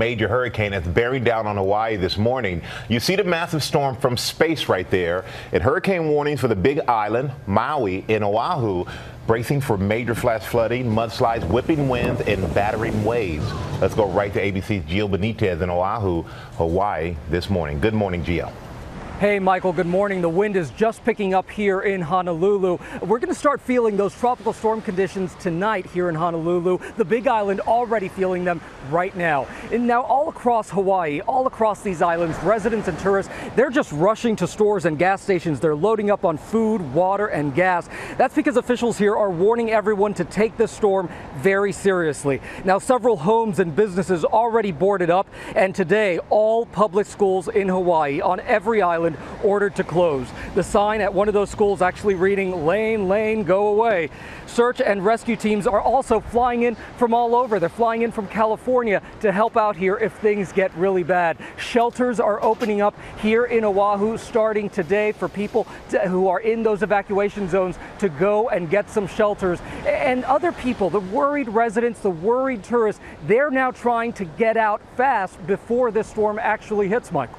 major hurricane that's bearing down on Hawaii this morning. You see the massive storm from space right there. And hurricane warnings for the Big Island, Maui, and Oahu bracing for major flash flooding, mudslides, whipping winds, and battering waves. Let's go right to ABC's Gio Benitez in Oahu, Hawaii this morning. Good morning, Gio. Hey, Michael, good morning. The wind is just picking up here in Honolulu. We're going to start feeling those tropical storm conditions tonight here in Honolulu. The Big Island already feeling them right now. And now, all across Hawaii, all across these islands, residents and tourists, they're just rushing to stores and gas stations. They're loading up on food, water, and gas. That's because officials here are warning everyone to take this storm very seriously. Now, several homes and businesses already boarded up, and today, all public schools in Hawaii on every island ordered to close. The sign at one of those schools actually reading, Lane, Lane, go away. Search and rescue teams are also flying in from all over. They're flying in from California to help out here if things get really bad. Shelters are opening up here in Oahu starting today for people to, who are in those evacuation zones to go and get some shelters. And other people, the worried residents, the worried tourists, they're now trying to get out fast before this storm actually hits, Michael.